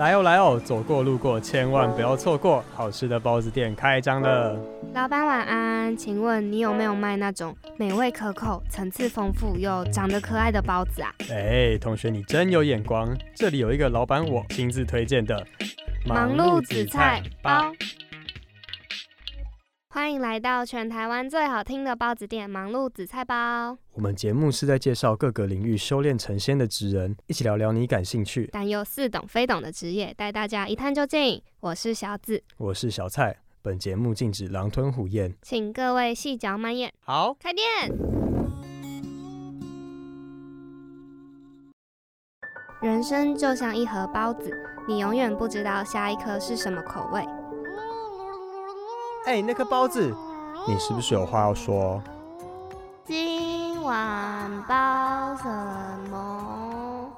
来哦来哦，走过路过千万不要错过，好吃的包子店开张了。老板晚安，请问你有没有卖那种美味可口、层次丰富又长得可爱的包子啊？哎，同学你真有眼光，这里有一个老板我亲自推荐的忙碌紫菜包。欢迎来到全台湾最好听的包子店——忙碌紫菜包。我们节目是在介绍各个领域修炼成仙的职人，一起聊聊你感兴趣但又似懂非懂的职业，带大家一探究竟。我是小紫，我是小蔡。本节目禁止狼吞虎咽，请各位细嚼慢咽。好，开店。人生就像一盒包子，你永远不知道下一颗是什么口味。哎，那颗包子，你是不是有话要说？今晚包什么？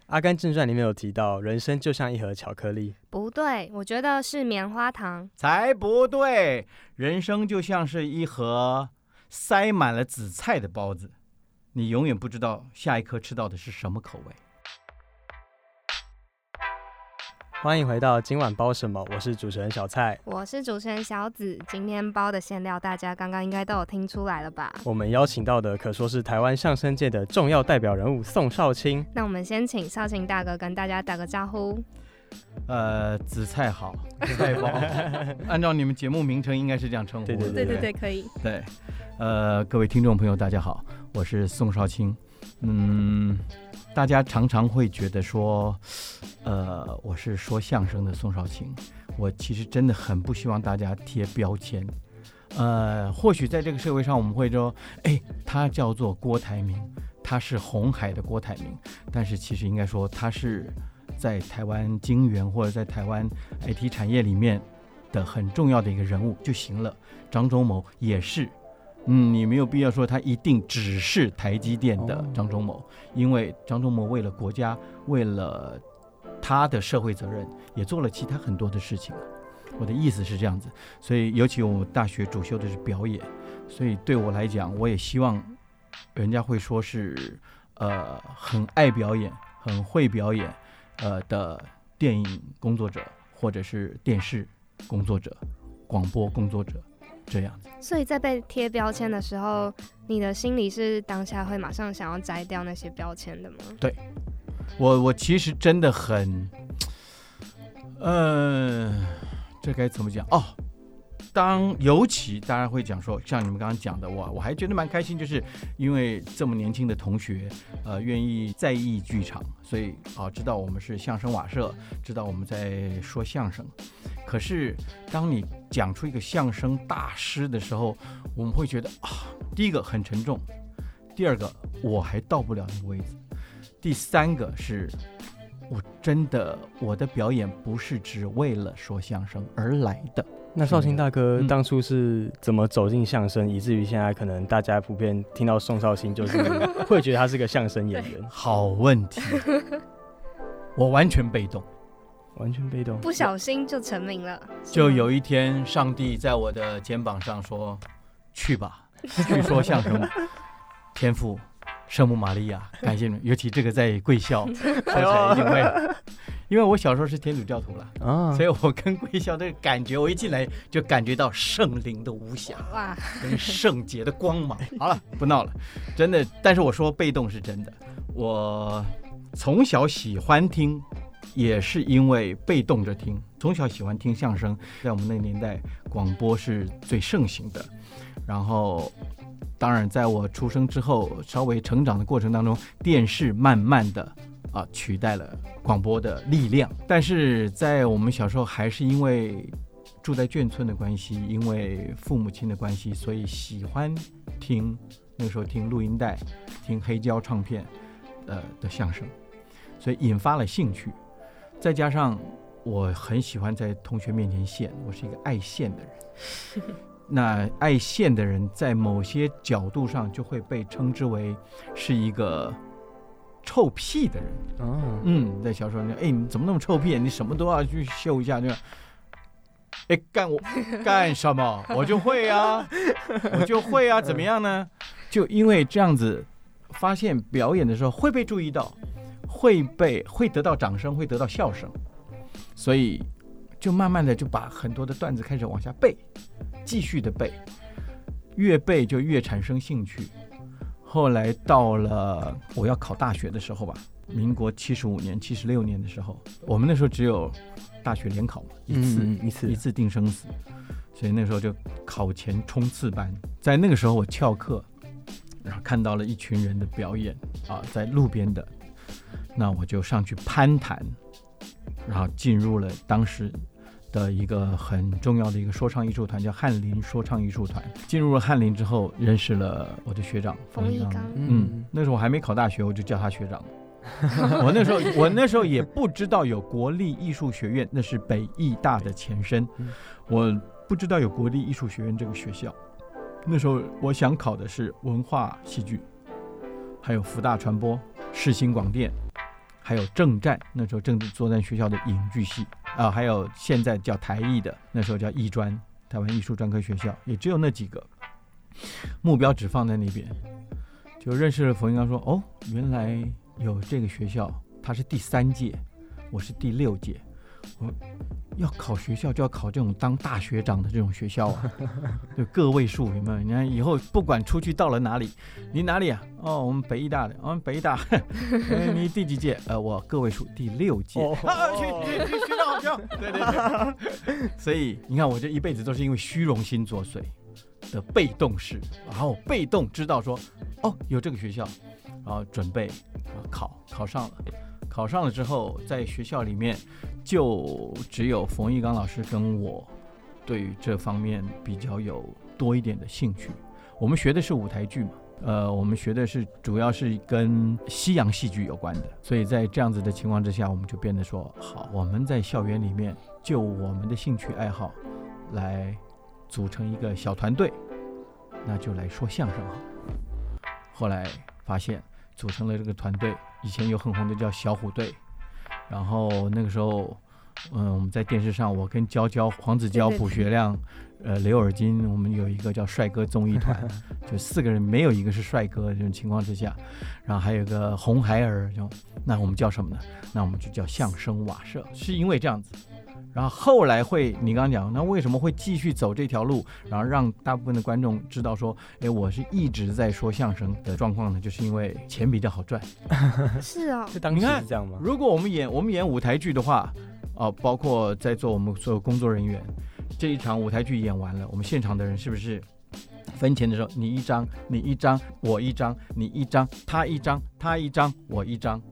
《阿甘正传》里面有提到，人生就像一盒巧克力。不对，我觉得是棉花糖。才不对，人生就像是一盒塞满了紫菜的包子，你永远不知道下一颗吃到的是什么口味。欢迎回到今晚包什么？我是主持人小蔡，我是主持人小紫。今天包的馅料，大家刚刚应该都有听出来了吧？我们邀请到的可说是台湾相声界的重要代表人物宋少卿。那我们先请少卿大哥跟大家打个招呼。呃，紫菜好，紫菜包，按照你们节目名称应该是这样称呼。对对对对对，可以。对，呃，各位听众朋友，大家好，我是宋少卿。嗯。大家常常会觉得说，呃，我是说相声的宋少卿。我其实真的很不希望大家贴标签。呃，或许在这个社会上，我们会说，哎，他叫做郭台铭，他是红海的郭台铭。但是其实应该说，他是在台湾金源或者在台湾 IT 产业里面的很重要的一个人物就行了。张忠谋也是。嗯，你没有必要说他一定只是台积电的张忠谋，因为张忠谋为了国家，为了他的社会责任，也做了其他很多的事情。我的意思是这样子，所以尤其我大学主修的是表演，所以对我来讲，我也希望人家会说是呃很爱表演、很会表演呃的电影工作者，或者是电视工作者、广播工作者。这样子，所以在被贴标签的时候，你的心里是当下会马上想要摘掉那些标签的吗？对，我我其实真的很，嗯，这该怎么讲哦？当尤其大家会讲说，像你们刚刚讲的，我我还觉得蛮开心，就是因为这么年轻的同学，呃，愿意在意剧场，所以啊，知道我们是相声瓦舍，知道我们在说相声。可是当你讲出一个相声大师的时候，我们会觉得啊，第一个很沉重，第二个我还到不了那个位置，第三个是。我真的，我的表演不是只为了说相声而来的。那绍兴大哥当初是怎么走进相声，以至于现在可能大家普遍听到宋绍兴就是会觉得他是个相声演员？好问题，我完全被动，完全被动，不小心就成名了。就有一天，上帝在我的肩膀上说：“去吧，去说相声，天赋。”圣母玛利亚，感谢你尤其这个在贵校，说起来一定会，因为我小时候是天主教徒了啊，所以我跟贵校的感觉，我一进来就感觉到圣灵的无暇，哇，跟圣洁的光芒。好了，不闹了，真的。但是我说被动是真的，我从小喜欢听，也是因为被动着听。从小喜欢听相声，在我们那个年代，广播是最盛行的，然后。当然，在我出生之后，稍微成长的过程当中，电视慢慢的啊取代了广播的力量。但是在我们小时候，还是因为住在眷村的关系，因为父母亲的关系，所以喜欢听那时候听录音带、听黑胶唱片呃的相声，所以引发了兴趣。再加上我很喜欢在同学面前献，我是一个爱献的人。那爱现的人，在某些角度上就会被称之为是一个臭屁的人。哦，嗯，在小时候，你哎，你怎么那么臭屁？你什么都要去秀一下，就哎干我干什么？我就会啊，我就会啊，怎么样呢？就因为这样子，发现表演的时候会被注意到，会被会得到掌声，会得到笑声，所以就慢慢的就把很多的段子开始往下背，继续的背，越背就越产生兴趣。后来到了我要考大学的时候吧，民国七十五年、七十六年的时候，我们那时候只有大学联考嘛，一次、嗯一次一次定生死，所以那时候就考前冲刺班。在那个时候我翘课，然后看到了一群人的表演啊，在路边的，那我就上去攀谈，然后进入了当时的一个很重要的一个说唱艺术团，叫翰林说唱艺术团。进入了翰林之后，认识了我的学长冯一刚。嗯，那时候我还没考大学，我就叫他学长。我那时候，我那时候也不知道有国立艺术学院，那是北艺大的前身嗯。我不知道有国立艺术学院这个学校。那时候我想考的是文化戏剧，还有福大传播、世新广电，还有政战。那时候政治作战学校的影剧系啊，还有现在叫台艺的，那时候叫艺专，台湾艺术专科学校，也只有那几个。目标只放在那边，就认识了冯一刚说，哦，原来有这个学校，他是第三届，我是第六届，我要考学校就要考这种当大学长的这种学校啊，就个位数有没有？你看以后不管出去到了哪里，你哪里啊？哦，我们北医大的，我们北医大，哎你第几届？呃，我个位数第六届。对对对。所以你看，我这一辈子都是因为虚荣心作祟的被动式，然后被动知道说，哦，有这个学校，然后准备啊考，考上了，考上了之后，在学校里面就只有冯玉刚老师跟我对于这方面比较有多一点的兴趣。我们学的是舞台剧嘛，呃，我们学的是主要是跟西洋戏剧有关的，所以在这样子的情况之下，我们就变得说，好，我们在校园里面就我们的兴趣爱好来组成一个小团队，那就来说相声好。后来发现组成了这个团队，以前有很红的叫小虎队，然后那个时候，嗯，我们在电视上，我跟娇娇、黄子佼、对对卜学亮、呃刘尔金，我们有一个叫帅哥综艺团，就四个人没有一个是帅哥这种情况之下，然后还有个红孩儿，就那我们叫什么呢？那我们就叫相声瓦舍，是因为这样子。然后后来会，你刚刚讲，那为什么会继续走这条路，然后让大部分的观众知道说，哎，我是一直在说相声的状况呢？就是因为钱比较好赚。是啊，是当时是这样吗？如果我们演我们演舞台剧的话，哦、包括在座我们所有工作人员，这一场舞台剧演完了，我们现场的人是不是分钱的时候，你一张，你一张，我一张，你一张，他一张，他一张，我一张。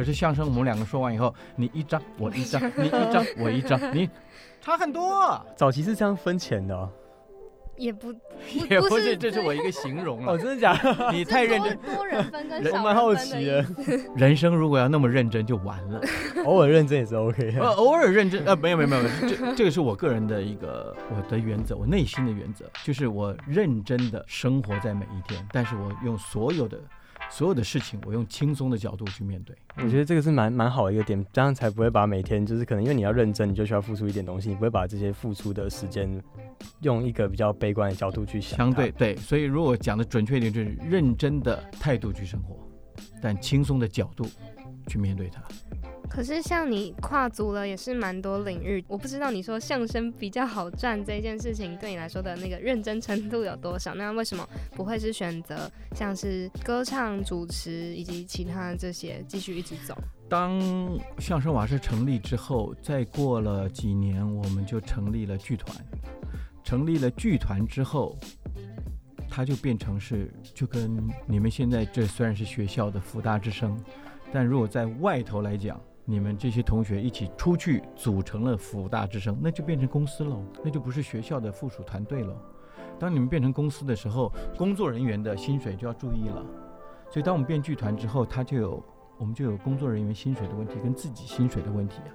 可是相声我们两个说完以后，你一张，我一张，你一张，我一张，你差很多啊、早期是这样分钱的哦，也不 也不是，不是这是我一个形容哦，了。真的假的？你太 认真，多多人分跟人少我蛮好奇的。人生如果要那么认真就完了。偶尔认真也是 OK 呃，的。偶尔认真，呃，没有没有没有，这这个是我个人的一个我的原则，我内心的原则，就是我认真的生活在每一天，但是我用所有的所有的事情，我用轻松的角度去面对。我觉得这个是蛮蛮好的一个点，这样才不会把每天就是可能因为你要认真，你就需要付出一点东西，你不会把这些付出的时间用一个比较悲观的角度去想。相对对，所以如果讲的准确一点，就是认真的态度去生活，但轻松的角度去面对它。可是像你跨足了也是蛮多领域，我不知道你说相声比较好赚这件事情对你来说的那个认真程度有多少？那为什么不会是选择像是歌唱、主持以及其他这些继续一直走？当相声瓦舍成立之后，再过了几年，我们就成立了剧团。成立了剧团之后，它就变成是就跟你们现在这虽然是学校的福大之声，但如果在外头来讲，你们这些同学一起出去组成了福大之声，那就变成公司喽，那就不是学校的附属团队喽。当你们变成公司的时候，工作人员的薪水就要注意了。所以当我们变剧团之后，他就有我们就有工作人员薪水的问题跟自己薪水的问题啊，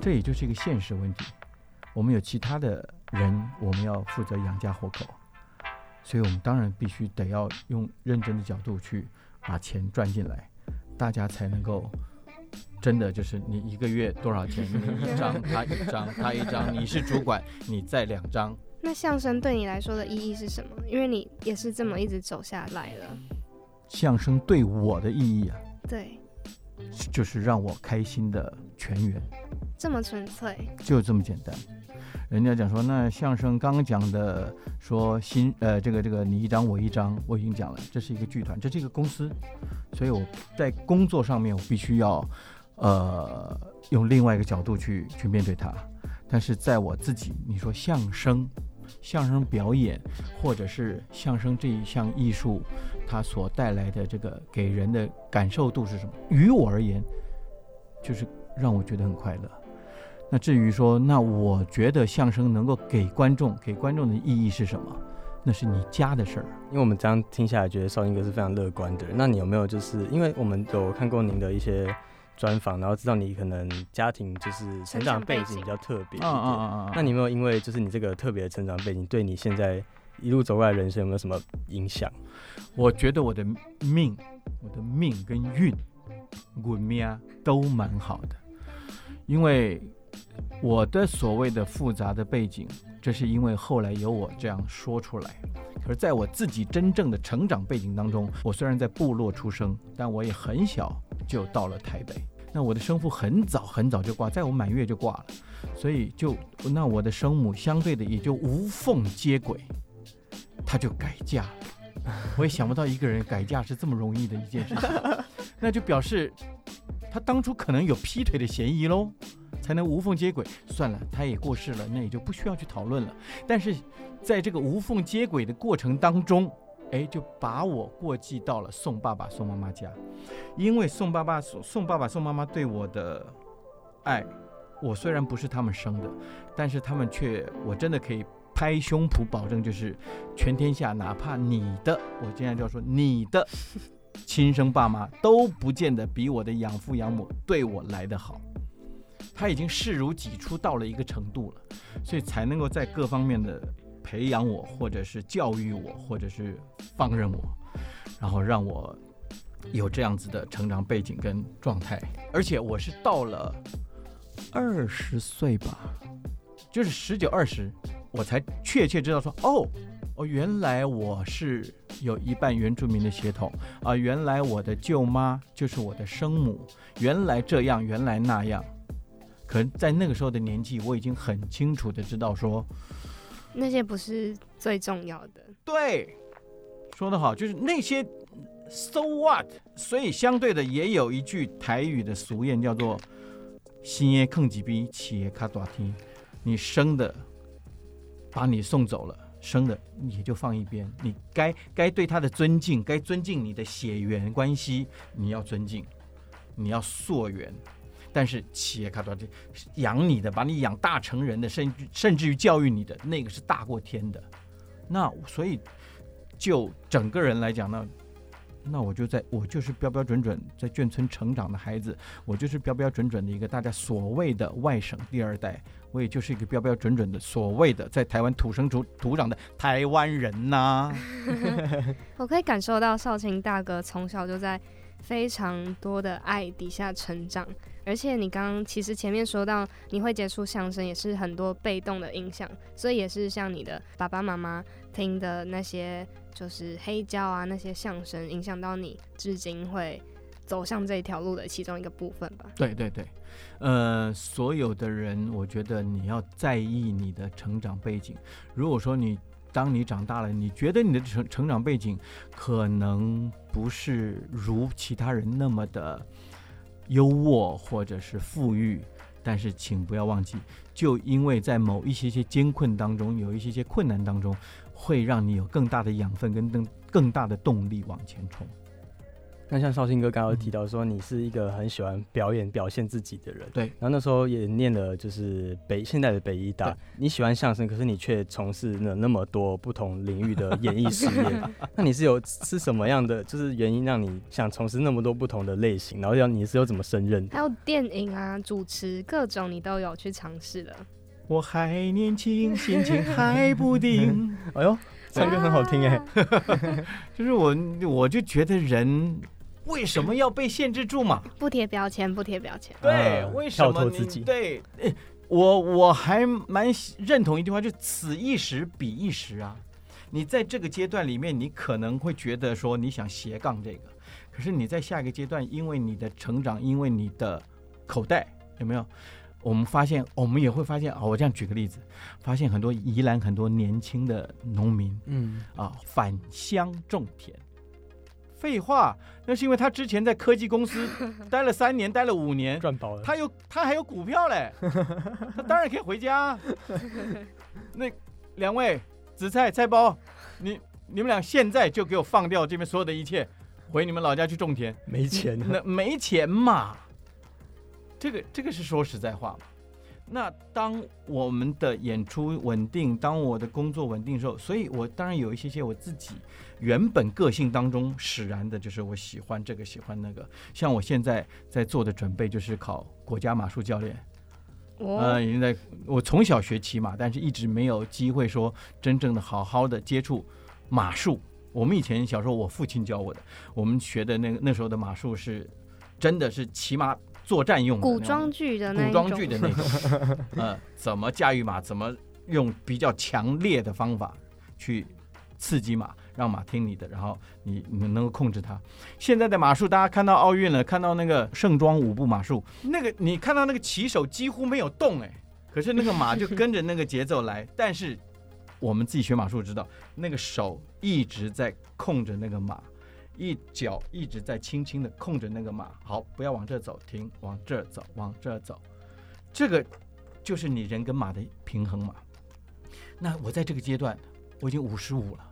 这也就是一个现实问题。我们有其他的人，我们要负责养家活口，所以我们当然必须得要用认真的角度去把钱赚进来，大家才能够真的就是你一个月多少钱，你 一张他一张他一张，你是主管，你再两张，那相声对你来说的意义是什么？因为你也是这么一直走下来了。相声对我的意义啊，对，就是让我开心的全员，这么纯粹，就这么简单。人家讲说，那相声刚刚讲的说新呃这个这个你一张我一张，我已经讲了，这是一个剧团，这是一个公司，所以我在工作上面我必须要呃用另外一个角度去去面对它。但是在我自己，你说相声、相声表演，或者是相声这一项艺术，它所带来的这个给人的感受度是什么？于我而言，就是让我觉得很快乐。那至于说，那我觉得相声能够给观众，给观众的意义是什么？那是你家的事儿。因为我们这样听下来，觉得少英哥是非常乐观的。那你有没有就是因为我们有看过您的一些专访，然后知道你可能家庭就是成长背景比较特别一点。那你有没有因为就是你这个特别的成长背景，对你现在一路走过来人生有没有什么影响？我觉得我的命，我的命跟运，运命啊都蛮好的，因为。我的所谓的复杂的背景，这是因为后来有我这样说出来。而在我自己真正的成长背景当中，我虽然在部落出生，但我也很小就到了台北。那我的生父很早很早就挂，在我满月就挂了，所以就那我的生母相对的也就无缝接轨，他就改嫁了。我也想不到一个人改嫁是这么容易的一件事情，那就表示他当初可能有劈腿的嫌疑喽。才能无缝接轨。算了，他也过世了，那也就不需要去讨论了。但是，在这个无缝接轨的过程当中，哎，就把我过继到了宋爸爸、宋妈妈家。因为宋爸爸、宋宋爸爸、宋妈妈对我的爱，我虽然不是他们生的，但是他们却，我真的可以拍胸脯保证，就是全天下，哪怕你的，我现在就要说你的亲生爸妈，都不见得比我的养父养母对我来得好。他已经视如己出到了一个程度了，所以才能够在各方面的培养我，或者是教育我，或者是放任我，然后让我有这样子的成长背景跟状态。而且我是到了二十岁吧，就是十九二十，我才确切知道说，哦哦，原来我是有一半原住民的血统啊，原来我的舅妈就是我的生母，原来这样，原来那样。可能在那个时候的年纪，我已经很清楚的知道说，那些不是最重要的。对，说得好，就是那些 so what。所以相对的，也有一句台语的俗谚叫做“新耶坑几逼，企业卡多听”。你生的把你送走了，生的也就放一边。你该该对他的尊敬，该尊敬你的血缘关系，你要尊敬，你要溯源。但是企业卡多这养你的，把你养大成人的，甚至甚至于教育你的那个是大过天的。那所以就整个人来讲呢，那我就在我就是标标准准在眷村成长的孩子，我就是标标准准的一个大家所谓的外省第二代，我也就是一个标标准准的所谓的在台湾土生土土长的台湾人呐。我可以感受到少卿大哥从小就在非常多的爱底下成长。而且你刚刚其实前面说到你会接触相声，也是很多被动的影响，所以也是像你的爸爸妈妈听的那些就是黑胶啊那些相声，影响到你至今会走向这条路的其中一个部分吧？对对对，呃，所有的人，我觉得你要在意你的成长背景。如果说你当你长大了，你觉得你的成成长背景可能不是如其他人那么的。优渥或者是富裕，但是请不要忘记，就因为在某一些些艰困当中，有一些些困难当中，会让你有更大的养分跟更更大的动力往前冲。那像绍兴哥刚刚提到说，你是一个很喜欢表演、表现自己的人。对。然后那时候也念了，就是北现在的北医大。你喜欢相声，可是你却从事了那么多不同领域的演艺事业。那你是有是什么样的就是原因让你想从事那么多不同的类型？然后要你是又怎么胜任？还有电影啊、主持各种，你都有去尝试了。我还年轻，心情还不定。哎呦，唱歌很好听哎。就是我，我就觉得人。为什么要被限制住嘛？不贴标签，不贴标签。对，为什么自己对？我我还蛮认同一句话，就此一时彼一时啊。你在这个阶段里面，你可能会觉得说你想斜杠这个，可是你在下一个阶段，因为你的成长，因为你的口袋有没有？我们发现，我们也会发现啊，我这样举个例子，发现很多宜兰很多年轻的农民，嗯啊，返乡种田。废话，那是因为他之前在科技公司 待了三年，待了五年，赚饱了。他有他还有股票嘞，他当然可以回家。那两位紫菜菜包，你你们俩现在就给我放掉这边所有的一切，回你们老家去种田。没钱，那没钱嘛？这个这个是说实在话。那当我们的演出稳定，当我的工作稳定的时候，所以我当然有一些些我自己原本个性当中使然的，就是我喜欢这个，喜欢那个。像我现在在做的准备，就是考国家马术教练。呃，已经在我从小学骑马，但是一直没有机会说真正的好好的接触马术。我们以前小时候，我父亲教我的，我们学的那个那时候的马术是真的是骑马。作战用的古装剧的古装剧的那种，呃，怎么驾驭马？怎么用比较强烈的方法去刺激马，让马听你的，然后你你能够控制它。现在的马术，大家看到奥运了，看到那个盛装舞步马术，那个你看到那个骑手几乎没有动哎，可是那个马就跟着那个节奏来。但是我们自己学马术知道，那个手一直在控着那个马。一脚一直在轻轻的控着那个马，好，不要往这走，停，往这走，往这走，这个就是你人跟马的平衡嘛。那我在这个阶段，我已经五十五了，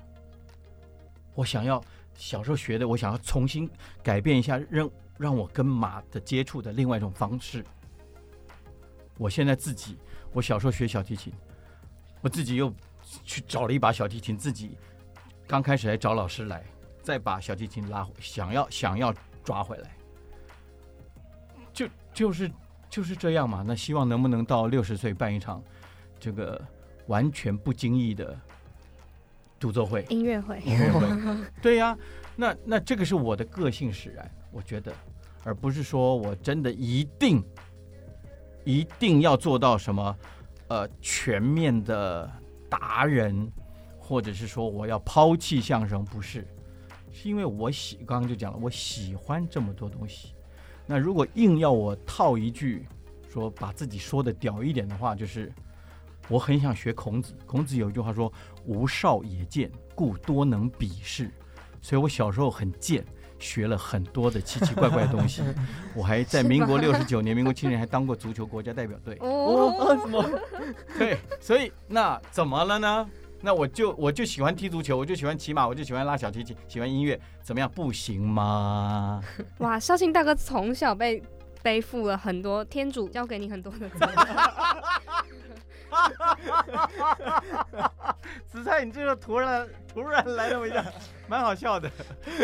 我想要小时候学的，我想要重新改变一下，让让我跟马的接触的另外一种方式。我现在自己，我小时候学小提琴，我自己又去找了一把小提琴，自己刚开始还找老师来。再把小提琴拉回，想要想要抓回来，就就是就是这样嘛。那希望能不能到六十岁办一场这个完全不经意的独奏会、音乐会、音乐会？对呀，那那这个是我的个性使然，我觉得，而不是说我真的一定一定要做到什么呃全面的达人，或者是说我要抛弃相声，不是。是因为我喜，刚刚就讲了，我喜欢这么多东西。那如果硬要我套一句，说把自己说的屌一点的话，就是我很想学孔子。孔子有一句话说：“无少也贱，故多能鄙视。”所以我小时候很贱，学了很多的奇奇怪怪的东西。我还在民国六十九年，民国七年还当过足球国家代表队。哦，什么？对，所以那怎么了呢？那我就我就喜欢踢足球，我就喜欢骑马，我就喜欢拉小提琴，喜欢音乐，怎么样？不行吗？哇，绍兴大哥从小被背负了很多天主教给你很多的责任。紫菜，你这个突然突然来那么一下，蛮好笑的。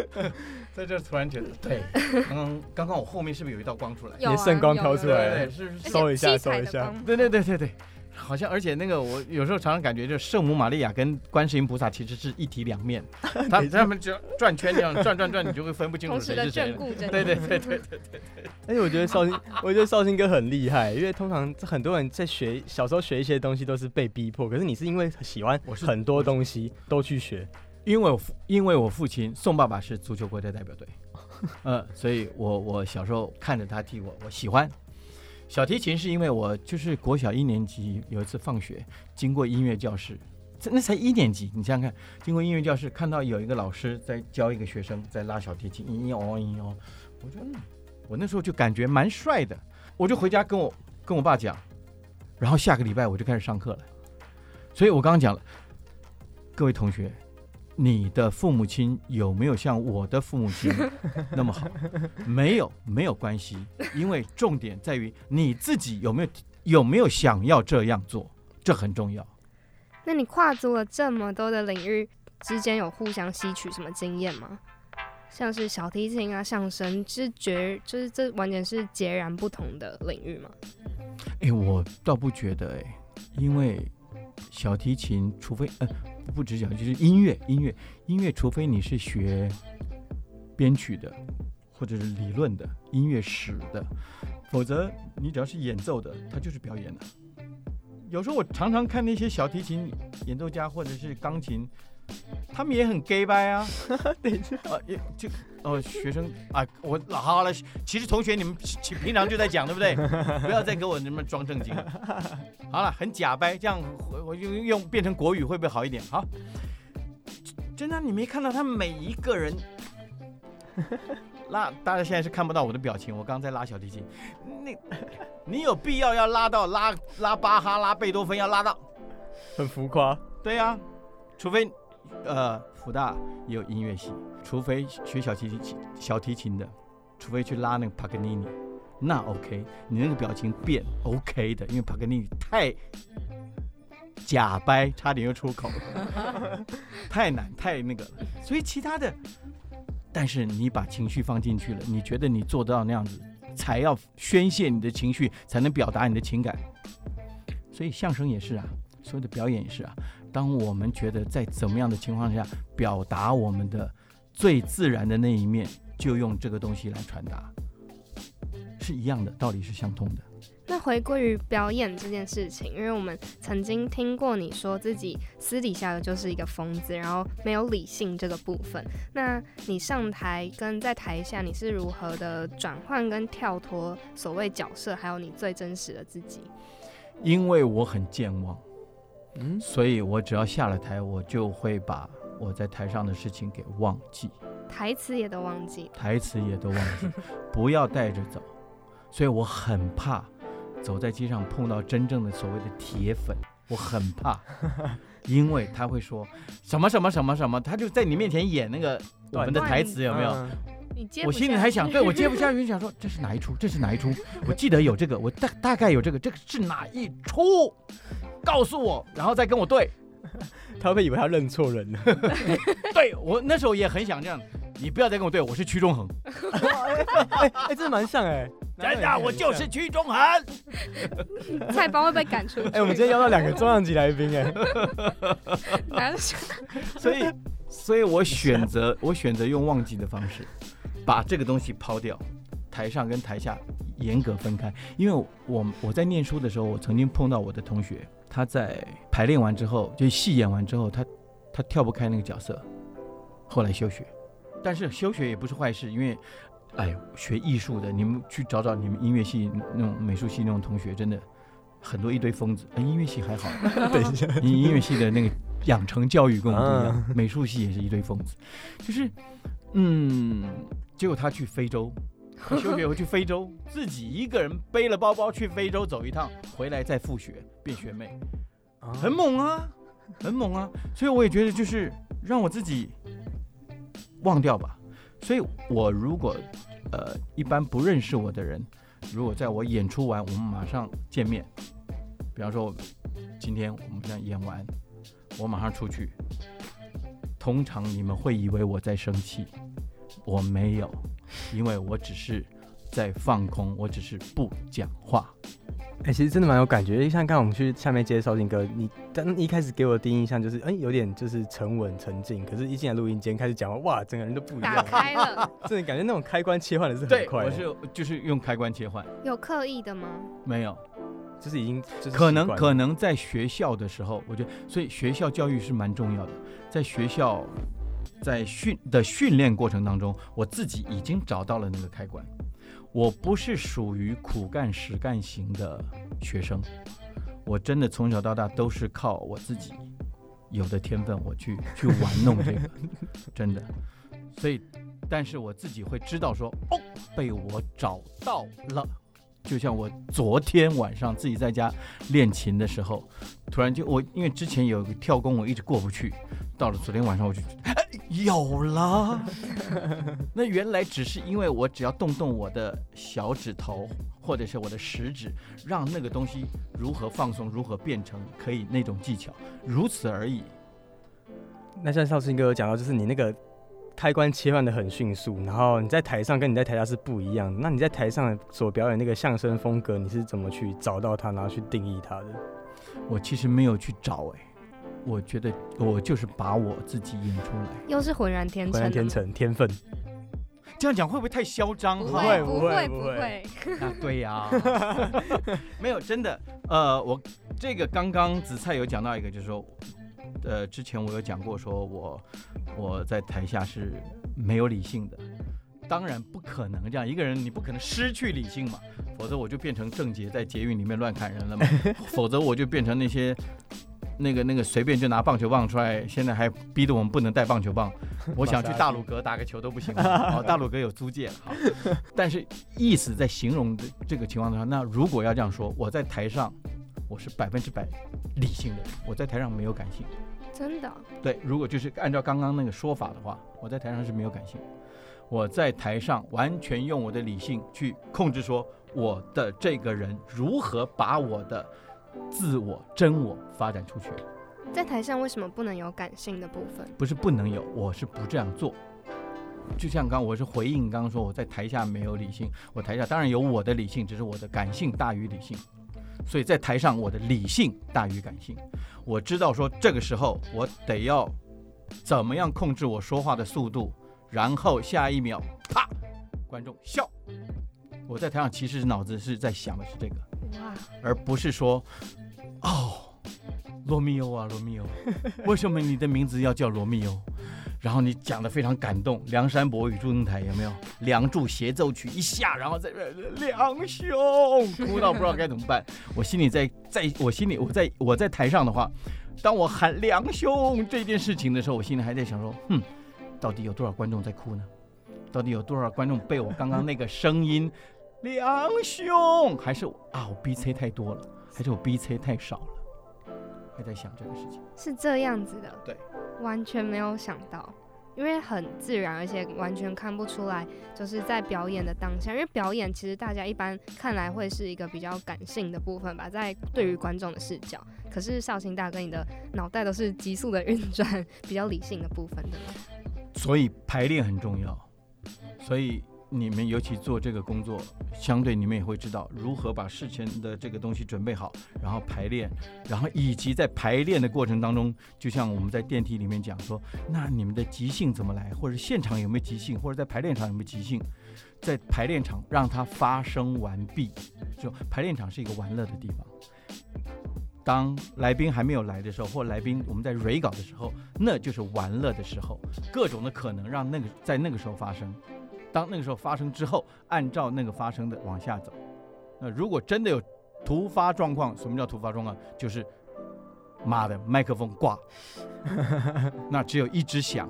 在这突然觉得，对，刚刚刚刚我后面是不是有一道光出来？有圣光飘出来，是搜一下，搜一下。对对对对对。好像，而且那个我有时候常常感觉，就圣母玛利亚跟观世音菩萨其实是一体两面，他他们就转圈这样转转转，你就会分不清楚谁是谁。对对对对对对对。而且我觉得绍兴，我觉得绍兴哥很厉害，因为通常很多人在学小时候学一些东西都是被逼迫，可是你是因为喜欢很多东西都去学。因为我因为我父亲宋爸爸是足球国家代表队，呃，所以我我小时候看着他踢我，我喜欢。小提琴是因为我就是国小一年级有一次放学经过音乐教室，那才一年级，你想想看，经过音乐教室看到有一个老师在教一个学生在拉小提琴，咿哦咿哦，我觉得我那时候就感觉蛮帅的，我就回家跟我跟我爸讲，然后下个礼拜我就开始上课了，所以我刚刚讲了，各位同学。你的父母亲有没有像我的父母亲 那么好？没有，没有关系，因为重点在于你自己有没有有没有想要这样做，这很重要。那你跨足了这么多的领域之间，有互相吸取什么经验吗？像是小提琴啊、相声，是绝就是这完全是截然不同的领域吗？哎，我倒不觉得哎，因为小提琴，除非呃。不只讲就是音乐，音乐，音乐，除非你是学编曲的，或者是理论的音乐史的，否则你只要是演奏的，它就是表演的。有时候我常常看那些小提琴演奏家或者是钢琴他们也很 gay 掰 啊。等一下，也就哦，学生啊，我好了，其实同学你们平常就在讲，对不对？不要再给我那么装正经。好了，很假掰，这样我用用变成国语会不会好一点？好，真的，你没看到他们每一个人。拉，大家现在是看不到我的表情。我刚刚在拉小提琴，你你有必要要拉到拉拉巴哈拉贝多芬要拉到很浮夸？对呀，除非呃福大也有音乐系，除非学小提琴小提琴的，除非去拉那个帕格尼尼，那 OK，你那个表情变 OK 的，因为帕格尼尼太假掰，差点又出口，太难太那个了，所以其他的。但是你把情绪放进去了，你觉得你做到那样子，才要宣泄你的情绪，才能表达你的情感。所以相声也是啊，所有的表演也是啊。当我们觉得在怎么样的情况下表达我们的最自然的那一面，就用这个东西来传达，是一样的，道理是相通的。那回归于表演这件事情，因为我们曾经听过你说自己私底下的就是一个疯子，然后没有理性这个部分。那你上台跟在台下，你是如何的转换跟跳脱所谓角色，还有你最真实的自己？因为我很健忘，嗯，所以我只要下了台，我就会把我在台上的事情给忘记，台词也都忘记，台词也都忘记，不要带着走。所以我很怕。走在街上碰到真正的所谓的铁粉，我很怕，因为他会说什么什么什么什么，他就在你面前演那个 我们的台词，有没有？我心里还想，对我接不下去，想说这是哪一出？这是哪一出？我记得有这个，我大大概有这个，这个是哪一出？告诉我，然后再跟我对。他会以为他认错人了。对我那时候也很想这样，你不要再跟我对，我是屈中恒。哎 哎，这蛮像哎。真的，我就是屈中恒。菜包会被赶出。哎，我们今天邀到两个重量级来宾哎。所以，所以我选择我选择用忘记的方式，把这个东西抛掉，台上跟台下严格分开。因为我我在念书的时候，我曾经碰到我的同学，他在排练完之后，就戏演完之后，他他跳不开那个角色，后来休学。但是休学也不是坏事，因为。哎，学艺术的，你们去找找你们音乐系那种美术系那种同学，真的很多一堆疯子。哎，音乐系还好，等一下，音 音乐系的那个养成教育跟我们不一样，美术系也是一堆疯子。就是，嗯，结果他去非洲，休学回去非洲，自己一个人背了包包去非洲走一趟，回来再复学变学妹，很猛啊，很猛啊。所以我也觉得，就是让我自己忘掉吧。所以，我如果，呃，一般不认识我的人，如果在我演出完，我们马上见面，比方说，今天我们这样演完，我马上出去，通常你们会以为我在生气，我没有，因为我只是在放空，我只是不讲话。哎，其实真的蛮有感觉。像刚刚我们去下面接绍兴哥，你但一开始给我的第一印象就是，哎，有点就是沉稳沉静。可是，一进来录音间开始讲话，哇，整个人都不一样，打开了，真的感觉那种开关切换的是很快。我是就是用开关切换。有刻意的吗？没有，就是已经可能可能在学校的时候，我觉得，所以学校教育是蛮重要的。在学校在训的训练过程当中，我自己已经找到了那个开关。我不是属于苦干实干型的学生，我真的从小到大都是靠我自己有的天分，我去去玩弄这个，真的。所以，但是我自己会知道说，哦，被我找到了。就像我昨天晚上自己在家练琴的时候，突然就我因为之前有个跳弓，我一直过不去。到了昨天晚上，我就有了。那原来只是因为我只要动动我的小指头，或者是我的食指，让那个东西如何放松，如何变成可以那种技巧，如此而已。那像少兴哥讲到，就是你那个开关切换的很迅速，然后你在台上跟你在台下是不一样。那你在台上所表演那个相声风格，你是怎么去找到它，然后去定义它的？我其实没有去找，哎。我觉得我就是把我自己演出来，又是浑然天成，浑然天成，天分。这样讲会不会太嚣张？不会，不会，不会。啊，对呀，没有真的。呃，我这个刚刚紫菜有讲到一个，就是说呃，之前我有讲过，说我我在台下是没有理性的，当然不可能这样一个人，你不可能失去理性嘛，否则我就变成郑杰在捷运里面乱砍人了嘛，否则我就变成那些。那个那个随便就拿棒球棒出来，现在还逼得我们不能带棒球棒。我想去大鲁阁打个球都不行。哦，大鲁阁有租借。好，但是意思在形容的这个情况的话，那如果要这样说，我在台上我是百分之百理性的，我在台上没有感性。真的？对，如果就是按照刚刚那个说法的话，我在台上是没有感性。我在台上完全用我的理性去控制，说我的这个人如何把我的。自我、真我发展出去，在台上为什么不能有感性的部分？不是不能有，我是不这样做。就像刚我是回应刚刚说我在台下没有理性，我台下当然有我的理性，只是我的感性大于理性。所以在台上我的理性大于感性，我知道说这个时候我得要怎么样控制我说话的速度，然后下一秒啪，观众笑。我在台上其实脑子是在想的是这个。而不是说，哦，罗密欧啊，罗密欧，为什么你的名字要叫罗密欧？然后你讲的非常感动，《梁山伯与祝英台》有没有？《梁祝协奏曲》一下，然后在梁兄哭到不知道该怎么办。我心里在在我心里，我在我在台上的话，当我喊梁兄这件事情的时候，我心里还在想说，哼，到底有多少观众在哭呢？到底有多少观众被我刚刚那个声音？梁兄，还是啊，我 B C 太多了，还是我 B C 太少了？还在想这个事情，是这样子的，对，完全没有想到，因为很自然，而且完全看不出来，就是在表演的当下，因为表演其实大家一般看来会是一个比较感性的部分吧，在对于观众的视角，可是绍兴大哥，你的脑袋都是急速的运转，比较理性的部分的，所以排练很重要，所以。你们尤其做这个工作，相对你们也会知道如何把事前的这个东西准备好，然后排练，然后以及在排练的过程当中，就像我们在电梯里面讲说，那你们的即兴怎么来，或者现场有没有即兴，或者在排练场有没有即兴，在排练场让它发生完毕，就排练场是一个玩乐的地方。当来宾还没有来的时候，或来宾我们在 re 稿的时候，那就是玩乐的时候，各种的可能让那个在那个时候发生。当那个时候发生之后，按照那个发生的往下走。那如果真的有突发状况，什么叫突发状况？就是妈的麦克风挂，那只有一只响，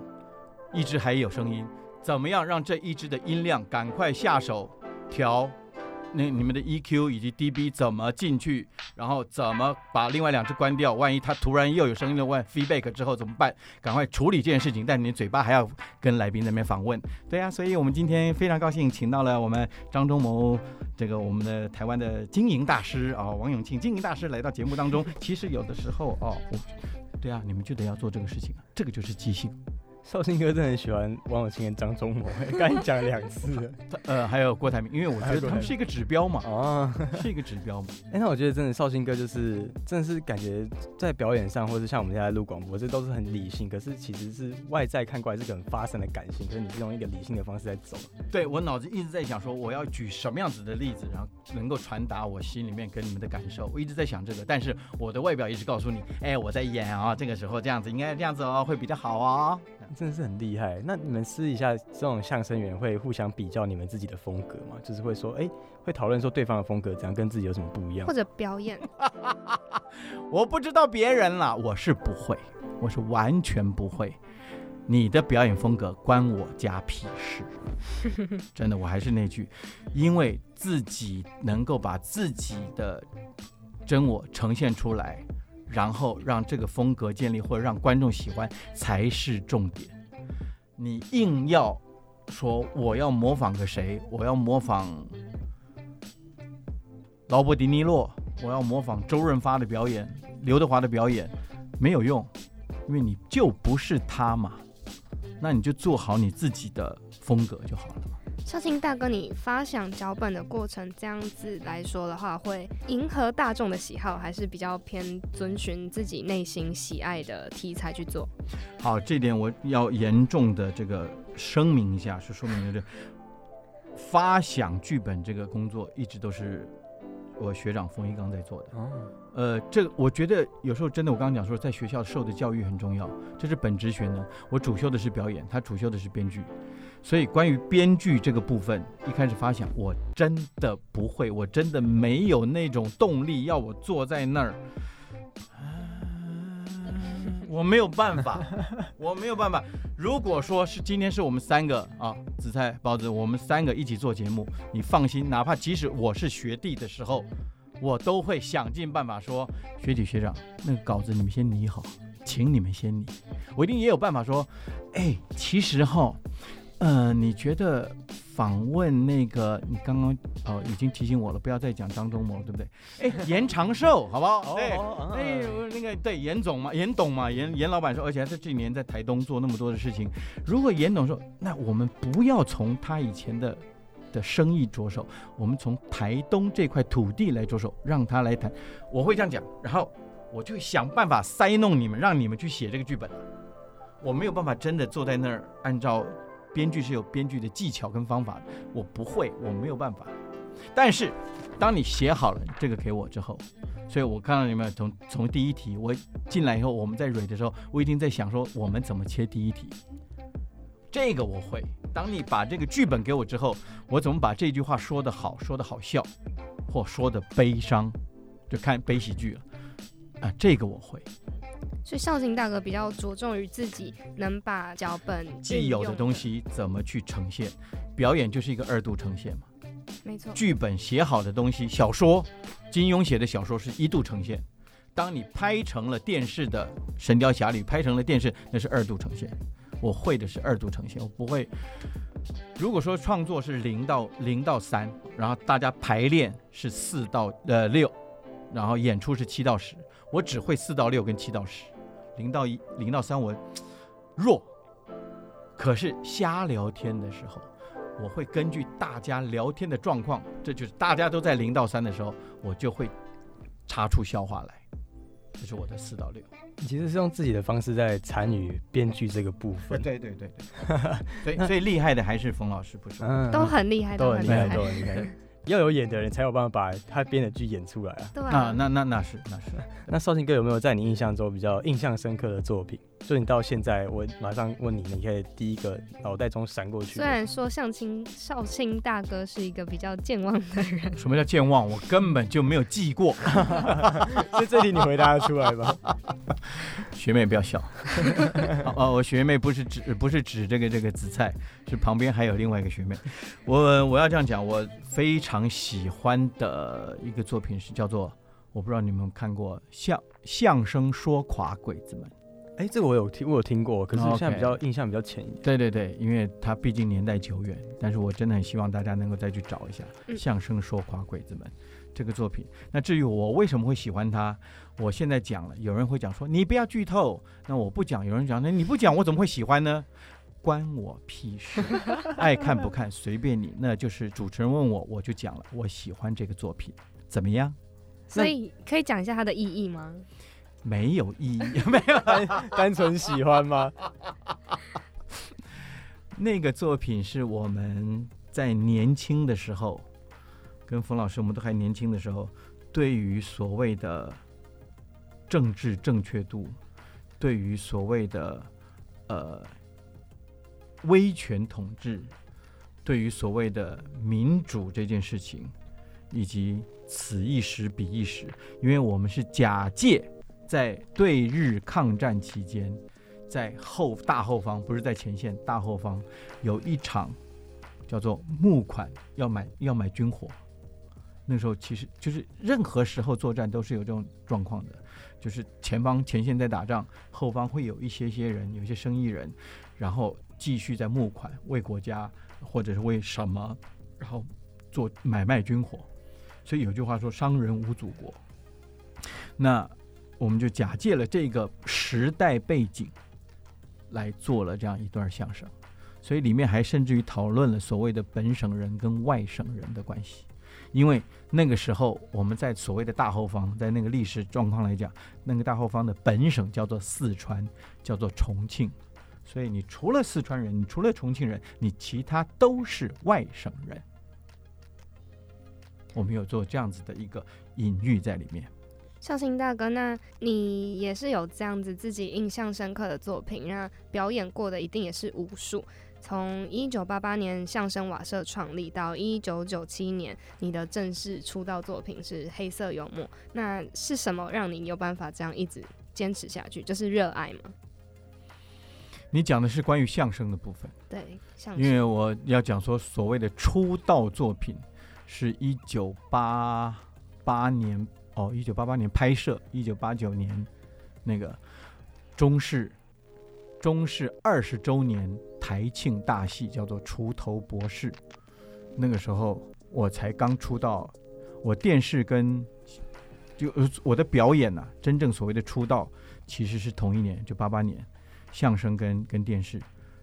一只还有声音，怎么样让这一只的音量赶快下手调？那你们的 EQ 以及 dB 怎么进去，然后怎么把另外两只关掉？万一它突然又有声音了问 feedback 之后怎么办？赶快处理这件事情。但你嘴巴还要跟来宾那边访问。对呀，所以我们今天非常高兴，请到了我们张忠谋，这个我们的台湾的经营大师啊，王永庆经营大师来到节目当中。其实有的时候哦，对啊，你们就得要做这个事情啊，这个就是即兴。绍兴哥真的很喜欢王永庆跟张忠谋，刚才讲了两次。呃，还有郭台铭，因为我觉得他们是一个指标嘛，啊，是一个指标嘛。哎，那我觉得真的绍兴哥就是真的是感觉在表演上，或者像我们现在录广播，这都是很理性，可是其实是外在看过来是个很发生的感性，可是你是用一个理性的方式在走。对我脑子一直在想说，我要举什么样子的例子，然后能够传达我心里面跟你们的感受。我一直在想这个，但是我的外表一直告诉你，哎，我在演啊，这个时候这样子应该这样子哦，会比较好哦。真的是很厉害。那你们私底下这种相声员会互相比较你们自己的风格吗？就是会说，哎，会讨论说对方的风格怎样跟自己有什么不一样，或者表演。我不知道别人了，我是不会，我是完全不会。你的表演风格关我家屁事。真的，我还是那句，因为自己能够把自己的真我呈现出来。然后让这个风格建立，或者让观众喜欢才是重点。你硬要说我要模仿个谁，我要模仿劳勃迪尼洛，我要模仿周润发的表演，刘德华的表演，没有用，因为你就不是他嘛。那你就做好你自己的风格就好了嘛。绍兴大哥，你发想脚本的过程，这样子来说的话，会迎合大众的喜好，还是比较偏遵循自己内心喜爱的题材去做？好，这点我要严重的这个声明一下，是说明这，发想剧本这个工作一直都是我学长冯一刚在做的。哦，呃，这个我觉得有时候真的，我刚刚讲说，在学校受的教育很重要，这是本职学能。我主修的是表演，他主修的是编剧，所以关于编剧这个部分，一开始发想，我真的不会，我真的没有那种动力要我坐在那儿。我没有办法，我没有办法。如果说是今天是我们三个啊，紫菜包子，我们三个一起做节目，你放心，哪怕即使我是学弟的时候，我都会想尽办法说，学姐学长，那个稿子你们先拟好，请你们先拟，我一定也有办法说，哎，其实哈。嗯，你觉得访问那个你刚刚哦已经提醒我了，不要再讲张忠谋，对不对？哎，严长寿，好不好？对，哎，那个对严总嘛，严董嘛，严严老板说，而且他这几年在台东做那么多的事情。如果严董说，那我们不要从他以前的的生意着手，我们从台东这块土地来着手，让他来谈，我会这样讲，然后我就想办法塞弄你们，让你们去写这个剧本。我没有办法真的坐在那儿按照。编剧是有编剧的技巧跟方法的，我不会，我没有办法。但是，当你写好了这个给我之后，所以我看到你们从从第一题我进来以后，我们在蕊的时候，我已经在想说我们怎么切第一题。这个我会。当你把这个剧本给我之后，我怎么把这句话说得好，说得好笑，或说的悲伤，就看悲喜剧了。啊，这个我会。所以孝敬大哥比较着重于自己能把脚本既有的东西怎么去呈现，表演就是一个二度呈现嘛。没错。剧本写好的东西，小说，金庸写的小说是一度呈现，当你拍成了电视的《神雕侠侣》，拍成了电视，那是二度呈现。我会的是二度呈现，我不会。如果说创作是零到零到三，然后大家排练是四到呃六，然后演出是七到十。我只会四到六跟七到十，零到一零到三我弱，可是瞎聊天的时候，我会根据大家聊天的状况，这就是大家都在零到三的时候，我就会查出笑话来，这是我的四到六。你其实是用自己的方式在参与编剧这个部分。对对对对，所以最厉害的还是冯老师，不是？都很厉害，都很厉害，都很厉害。要有演的人才有办法把他编的剧演出来啊！对啊，那那那是那是。那绍兴 哥有没有在你印象中比较印象深刻的作品？就你到现在，我马上问你，你可以第一个脑袋中闪过去。虽然说向清绍兴大哥是一个比较健忘的人，什么叫健忘？我根本就没有记过。所以这题你回答得出来吧？学妹不要笑。哦，我学妹不是指不是指这个这个紫菜，是旁边还有另外一个学妹。我我要这样讲，我非常喜欢的一个作品是叫做，我不知道你们看过相相声说垮鬼子们。哎，这个我有听，我有听过，可是现在比较印象比较浅一点。对对对，因为它毕竟年代久远，但是我真的很希望大家能够再去找一下《相声说垮鬼子们》这个作品。那至于我为什么会喜欢它，我现在讲了，有人会讲说你不要剧透，那我不讲，有人讲那你不讲我怎么会喜欢呢？关我屁事，爱看不看随便你。那就是主持人问我，我就讲了，我喜欢这个作品，怎么样？所以可以讲一下它的意义吗？没有意义，没有单纯喜欢吗？那个作品是我们在年轻的时候，跟冯老师，我们都还年轻的时候，对于所谓的政治正确度，对于所谓的呃威权统治，对于所谓的民主这件事情，以及此一时彼一时，因为我们是假借。在对日抗战期间，在后大后方不是在前线，大后方有一场叫做募款，要买要买军火。那时候其实就是任何时候作战都是有这种状况的，就是前方前线在打仗，后方会有一些些人，有一些生意人，然后继续在募款，为国家或者是为什么，然后做买卖军火。所以有句话说：“商人无祖国。”那我们就假借了这个时代背景，来做了这样一段相声，所以里面还甚至于讨论了所谓的本省人跟外省人的关系，因为那个时候我们在所谓的大后方，在那个历史状况来讲，那个大后方的本省叫做四川，叫做重庆，所以你除了四川人，你除了重庆人，你其他都是外省人。我们有做这样子的一个隐喻在里面。孝兴大哥，那你也是有这样子自己印象深刻的作品，那表演过的一定也是无数。从一九八八年相声瓦舍创立到一九九七年，你的正式出道作品是《黑色幽默》，那是什么让你有办法这样一直坚持下去？就是热爱吗？你讲的是关于相声的部分，对，因为我要讲说所谓的出道作品，是一九八八年哦，一九八八年拍摄，一九八九年那个中式中式二十周年台庆大戏叫做《锄头博士》，那个时候我才刚出道，我电视跟就我的表演呢，真正所谓的出道其实是同一年，就八八年。相声跟跟电视，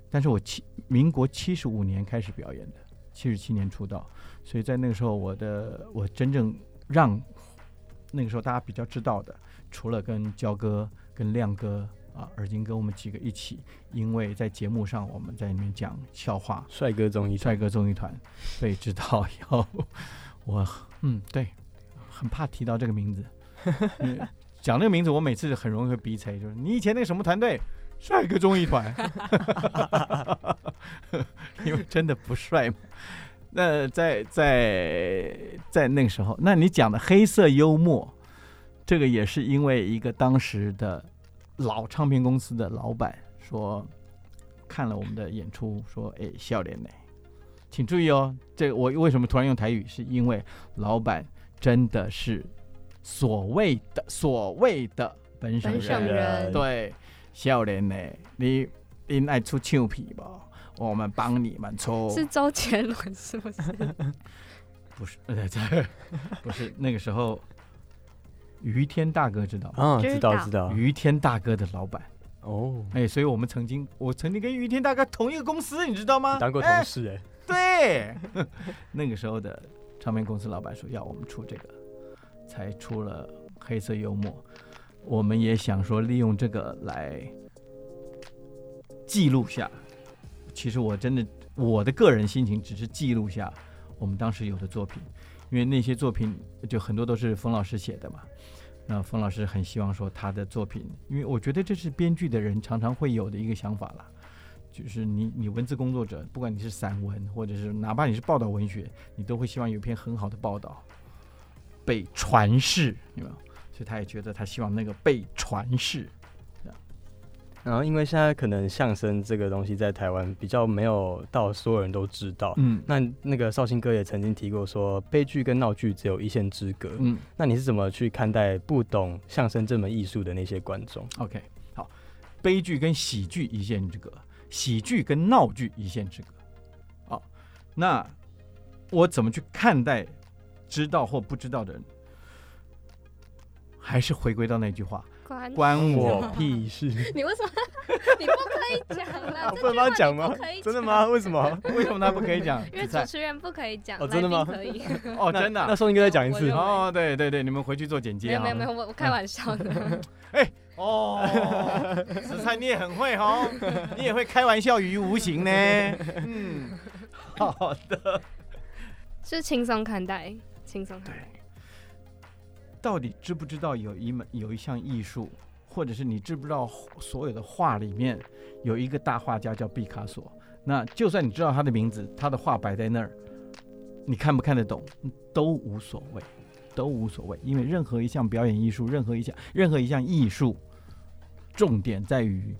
但是我七民国七十五年开始表演的，七十七年出道，所以在那个时候，我的我真正让那个时候大家比较知道的，除了跟焦哥、跟亮哥啊、耳金哥我们几个一起，因为在节目上我们在里面讲笑话，帅哥综艺帅哥综艺团。所以知道以后，我嗯对，很怕提到这个名字，讲这个名字我每次很容易会鼻塞，就是你以前那个什么团队。帅哥综艺团，因为真的不帅嘛。那在在在那个时候，那你讲的黑色幽默，这个也是因为一个当时的老唱片公司的老板说，看了我们的演出，说：“哎，笑脸呢，请注意哦，这我为什么突然用台语？是因为老板真的是所谓的所谓的本省人，对。”笑脸呢？你你爱出俏皮不？我们帮你们出。是周杰伦是不是？不是，这 不是那个时候。于天大哥知道吗？知道知道。于天大哥的老板哦，哎，所以我们曾经，我曾经跟于天大哥同一个公司，你知道吗？当过同事哎。对，那个时候的唱片公司老板说要我们出这个，才出了黑色幽默。我们也想说利用这个来记录下，其实我真的我的个人心情只是记录下。我们当时有的作品，因为那些作品就很多都是冯老师写的嘛。那冯老师很希望说他的作品，因为我觉得这是编剧的人常常会有的一个想法了，就是你你文字工作者，不管你是散文或者是哪怕你是报道文学，你都会希望有一篇很好的报道。被传世，有没有？所以他也觉得他希望那个被传世，然后因为现在可能相声这个东西在台湾比较没有到所有人都知道，嗯，那那个绍兴哥也曾经提过说悲剧跟闹剧只有一线之隔，嗯，那你是怎么去看待不懂相声这门艺术的那些观众？OK，好，悲剧跟喜剧一线之隔，喜剧跟闹剧一线之隔，好，那我怎么去看待知道或不知道的人？还是回归到那句话，关我屁事！你为什么 你不可以讲了？不能讲吗？真的吗？为什么？为什么他不可以讲？因为主持人不可以讲。哦，真的吗？可以。哦，真的。那宋应该再讲一次。哦，对对对，你们回去做剪接。没有没有，我我开玩笑的。哎，哦，紫菜你也很会哈，你也会开玩笑于无形呢。嗯，好的。是轻松看待，轻松看待。到底知不知道有一门有一项艺术，或者是你知不知道所有的画里面有一个大画家叫毕卡索？那就算你知道他的名字，他的画摆在那儿，你看不看得懂都无所谓，都无所谓，因为任何一项表演艺术，任何一项任何一项艺术，重点在于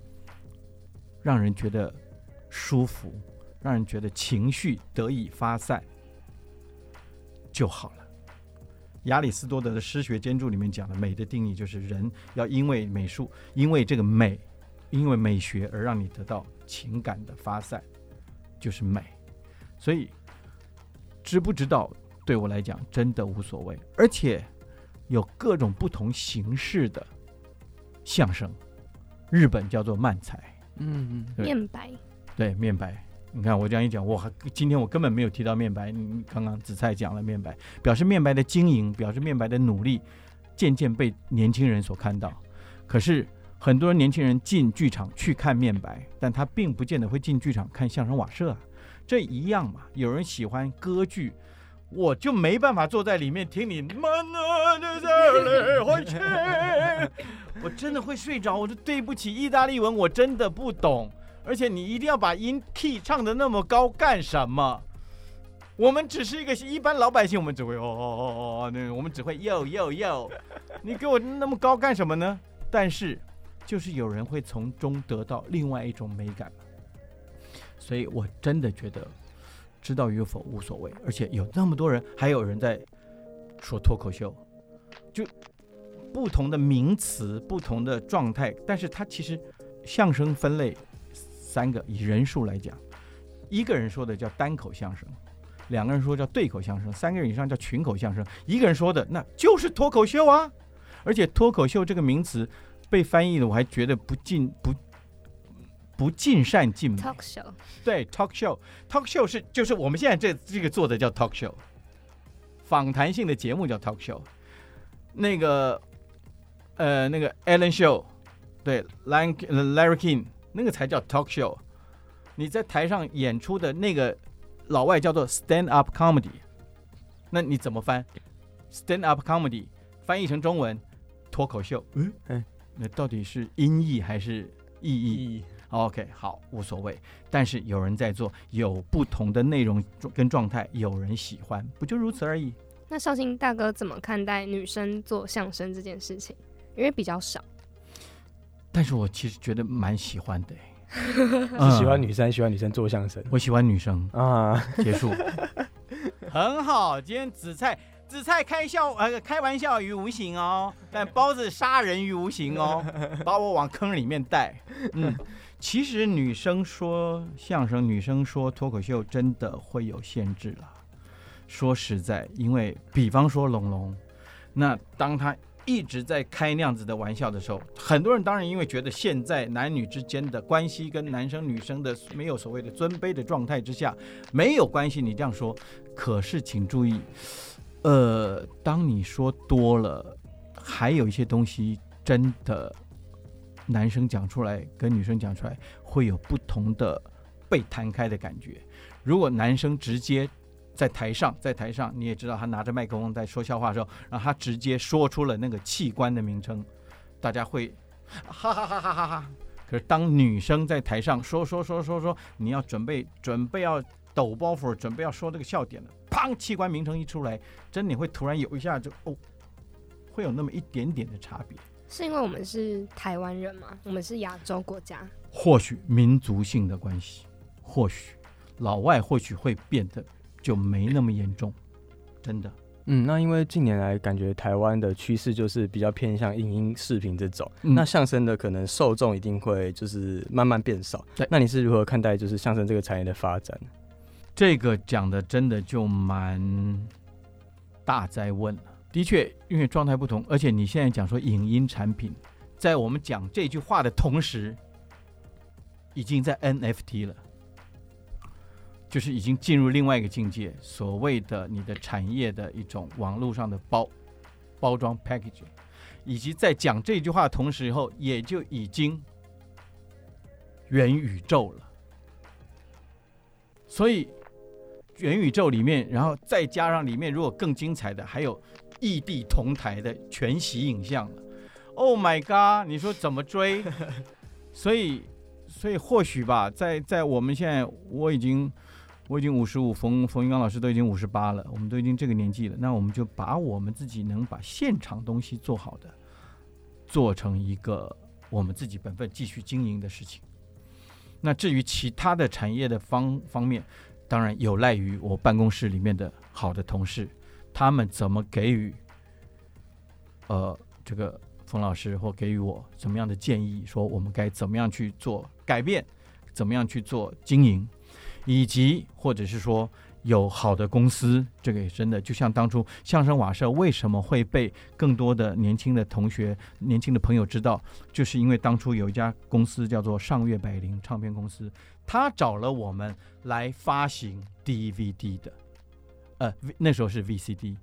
让人觉得舒服，让人觉得情绪得以发散就好了。亚里士多德的诗学兼著里面讲的美的定义，就是人要因为美术，因为这个美，因为美学而让你得到情感的发散，就是美。所以知不知道对我来讲真的无所谓，而且有各种不同形式的相声，日本叫做漫才，嗯嗯，面白，对面白。你看我这样一讲，我还今天我根本没有提到面白。你刚刚紫菜讲了面白，表示面白的经营，表示面白的努力，渐渐被年轻人所看到。可是很多年轻人进剧场去看面白，但他并不见得会进剧场看相声瓦舍啊。这一样嘛，有人喜欢歌剧，我就没办法坐在里面听你。我真的会睡着。我说对不起，意大利文我真的不懂，而且你一定要把音 key 唱的那么高干什么？我们只是一个一般老百姓，我们只会哦哦哦哦，那我们只会又又又，你给我那么高干什么呢？但是就是有人会从中得到另外一种美感，所以我真的觉得知道与否无所谓，而且有那么多人，还有人在说脱口秀，就不同的名词、不同的状态，但是它其实相声分类三个，以人数来讲，一个人说的叫单口相声。两个人说叫对口相声，三个人以上叫群口相声，一个人说的那就是脱口秀啊！而且脱口秀这个名词被翻译的，我还觉得不尽不不尽善尽美。Talk show 对 talk show，talk show 是就是我们现在这这个做的叫 talk show，访谈性的节目叫 talk show。那个呃那个 Alan Show，对 Larry Larry King 那个才叫 talk show。你在台上演出的那个。老外叫做 stand up comedy，那你怎么翻？stand up comedy 翻译成中文，脱口秀。嗯，哎，那到底是音译还是意译？OK，好，无所谓。但是有人在做，有不同的内容跟状态，有人喜欢，不就如此而已。那绍兴大哥怎么看待女生做相声这件事情？因为比较少。但是我其实觉得蛮喜欢的。喜欢女生，喜欢女生做相声。我喜欢女生啊。结束，很好。今天紫菜，紫菜开笑呃开玩笑于无形哦，但包子杀人于无形哦，把我往坑里面带。嗯，其实女生说相声，女生说脱口秀，真的会有限制了。说实在，因为比方说龙龙，那当他。一直在开那样子的玩笑的时候，很多人当然因为觉得现在男女之间的关系跟男生女生的没有所谓的尊卑的状态之下没有关系，你这样说。可是请注意，呃，当你说多了，还有一些东西真的男生讲出来跟女生讲出来会有不同的被弹开的感觉。如果男生直接。在台上，在台上，你也知道他拿着麦克风在说笑话的时候，然后他直接说出了那个器官的名称，大家会哈哈哈哈哈哈。可是当女生在台上说说说说说，你要准备准备要抖包袱，准备要说这个笑点了，砰，器官名称一出来，真你会突然有一下就哦，会有那么一点点的差别。是因为我们是台湾人吗？我们是亚洲国家？或许民族性的关系，或许老外或许会变得。就没那么严重，真的。嗯，那因为近年来感觉台湾的趋势就是比较偏向影音视频这种，那相声的可能受众一定会就是慢慢变少。对，那你是如何看待就是相声这个产业的发展？这个讲的真的就蛮大在问了。的确，因为状态不同，而且你现在讲说影音产品，在我们讲这句话的同时，已经在 NFT 了。就是已经进入另外一个境界，所谓的你的产业的一种网络上的包包装 package，以及在讲这句话的同时以后，也就已经元宇宙了。所以元宇宙里面，然后再加上里面如果更精彩的，还有异地同台的全息影像了。Oh my god！你说怎么追？所以，所以或许吧，在在我们现在，我已经。我已经五十五，冯冯云刚老师都已经五十八了，我们都已经这个年纪了，那我们就把我们自己能把现场东西做好的，做成一个我们自己本分继续经营的事情。那至于其他的产业的方方面，当然有赖于我办公室里面的好的同事，他们怎么给予，呃，这个冯老师或给予我什么样的建议，说我们该怎么样去做改变，怎么样去做经营。以及或者是说有好的公司，这个也真的就像当初相声瓦舍为什么会被更多的年轻的同学、年轻的朋友知道，就是因为当初有一家公司叫做上月百灵唱片公司，他找了我们来发行 DVD 的，呃，那时候是 VCD，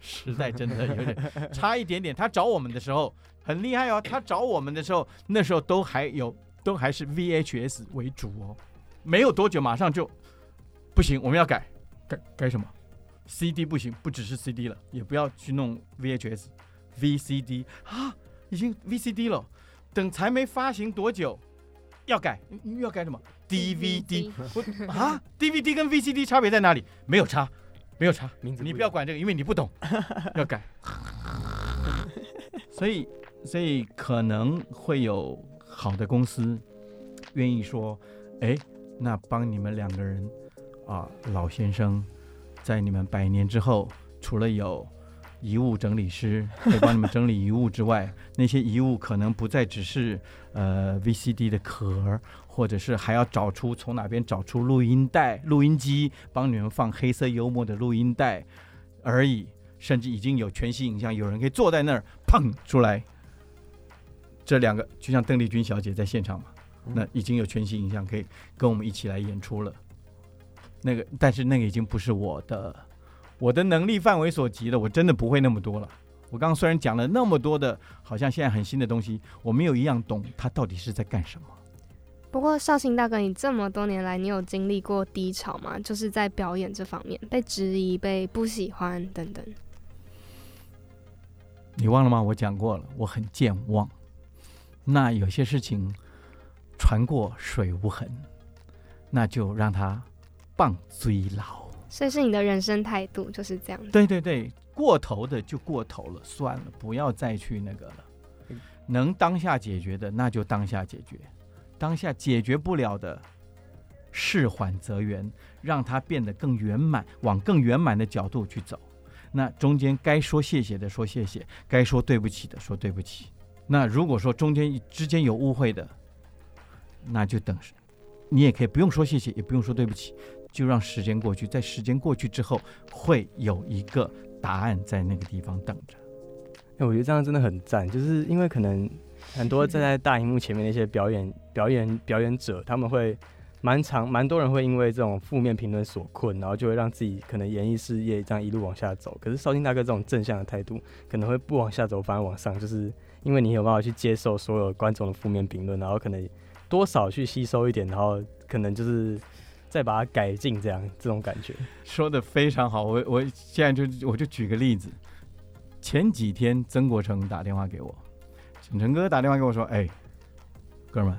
实在真的有点差一点点。他找我们的时候很厉害哦，他找我们的时候那时候都还有都还是 VHS 为主哦。没有多久，马上就不行，我们要改，改改什么？CD 不行，不只是 CD 了，也不要去弄 VHS，VCD 啊，已经 VCD 了，等才没发行多久，要改，要改什么？DVD，我啊，DVD 跟 VCD 差别在哪里？没有差，没有差，名字你不要管这个，因为你不懂，要改。所以，所以可能会有好的公司愿意说，哎，那帮你们两个人啊，老先生。在你们百年之后，除了有遗物整理师 可以帮你们整理遗物之外，那些遗物可能不再只是呃 VCD 的壳，或者是还要找出从哪边找出录音带、录音机，帮你们放黑色幽默的录音带而已，甚至已经有全息影像，有人可以坐在那儿砰出来。这两个就像邓丽君小姐在现场嘛，那已经有全息影像可以跟我们一起来演出了。那个，但是那个已经不是我的，我的能力范围所及的，我真的不会那么多了。我刚刚虽然讲了那么多的，好像现在很新的东西，我没有一样懂它到底是在干什么。不过绍兴大哥，你这么多年来，你有经历过低潮吗？就是在表演这方面被质疑、被不喜欢等等。你忘了吗？我讲过了，我很健忘。那有些事情船过水无痕，那就让他。棒追牢，所以是你的人生态度就是这样。对对对，过头的就过头了，算了，不要再去那个了。能当下解决的，那就当下解决；当下解决不了的，事缓则圆，让它变得更圆满，往更圆满的角度去走。那中间该说谢谢的说谢谢，该说对不起的说对不起。那如果说中间之间有误会的，那就等，你也可以不用说谢谢，也不用说对不起。就让时间过去，在时间过去之后，会有一个答案在那个地方等着。哎，我觉得这样真的很赞，就是因为可能很多站在大荧幕前面那些表演、表演、表演者，他们会蛮长，蛮多人会因为这种负面评论所困，然后就会让自己可能演艺事业这样一路往下走。可是绍兴大哥这种正向的态度，可能会不往下走，反而往上，就是因为你有办法去接受所有观众的负面评论，然后可能多少去吸收一点，然后可能就是。再把它改进，这样这种感觉说的非常好。我我现在就我就举个例子，前几天曾国成打电话给我，沈成哥打电话给我说：“哎，哥们，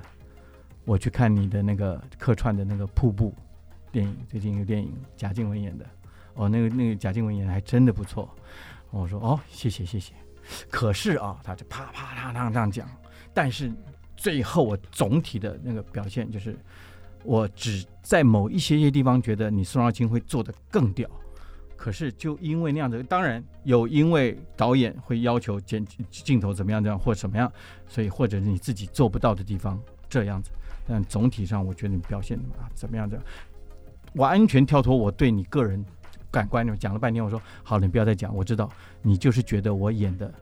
我去看你的那个客串的那个瀑布电影，最近一个电影贾静雯演的，哦，那个那个贾静雯演的还真的不错。”我说：“哦，谢谢谢谢。”可是啊，他就啪啪啪啪这样讲，但是最后我总体的那个表现就是。我只在某一些些地方觉得你宋少卿会做的更屌，可是就因为那样子，当然有因为导演会要求剪镜头怎么样这样或怎么样，所以或者是你自己做不到的地方这样子，但总体上我觉得你表现啊怎么样这样，完全跳脱我对你个人感官，讲了半天，我说好，你不要再讲，我知道你就是觉得我演的。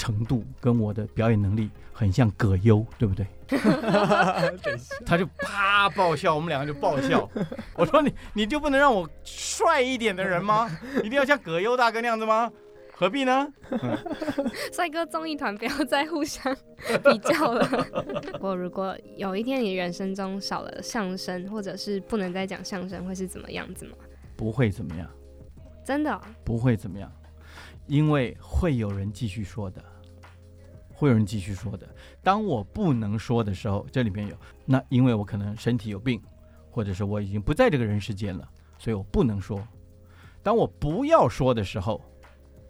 程度跟我的表演能力很像葛优，对不对？他就啪爆笑，我们两个就爆笑。我说你你就不能让我帅一点的人吗？一定要像葛优大哥那样子吗？何必呢？帅哥综艺团不要再互相比较了。我如果有一天你人生中少了相声，或者是不能再讲相声，会是怎么样子吗？不会怎么样，真的不会怎么样。因为会有人继续说的，会有人继续说的。当我不能说的时候，这里面有那，因为我可能身体有病，或者是我已经不在这个人世间了，所以我不能说。当我不要说的时候，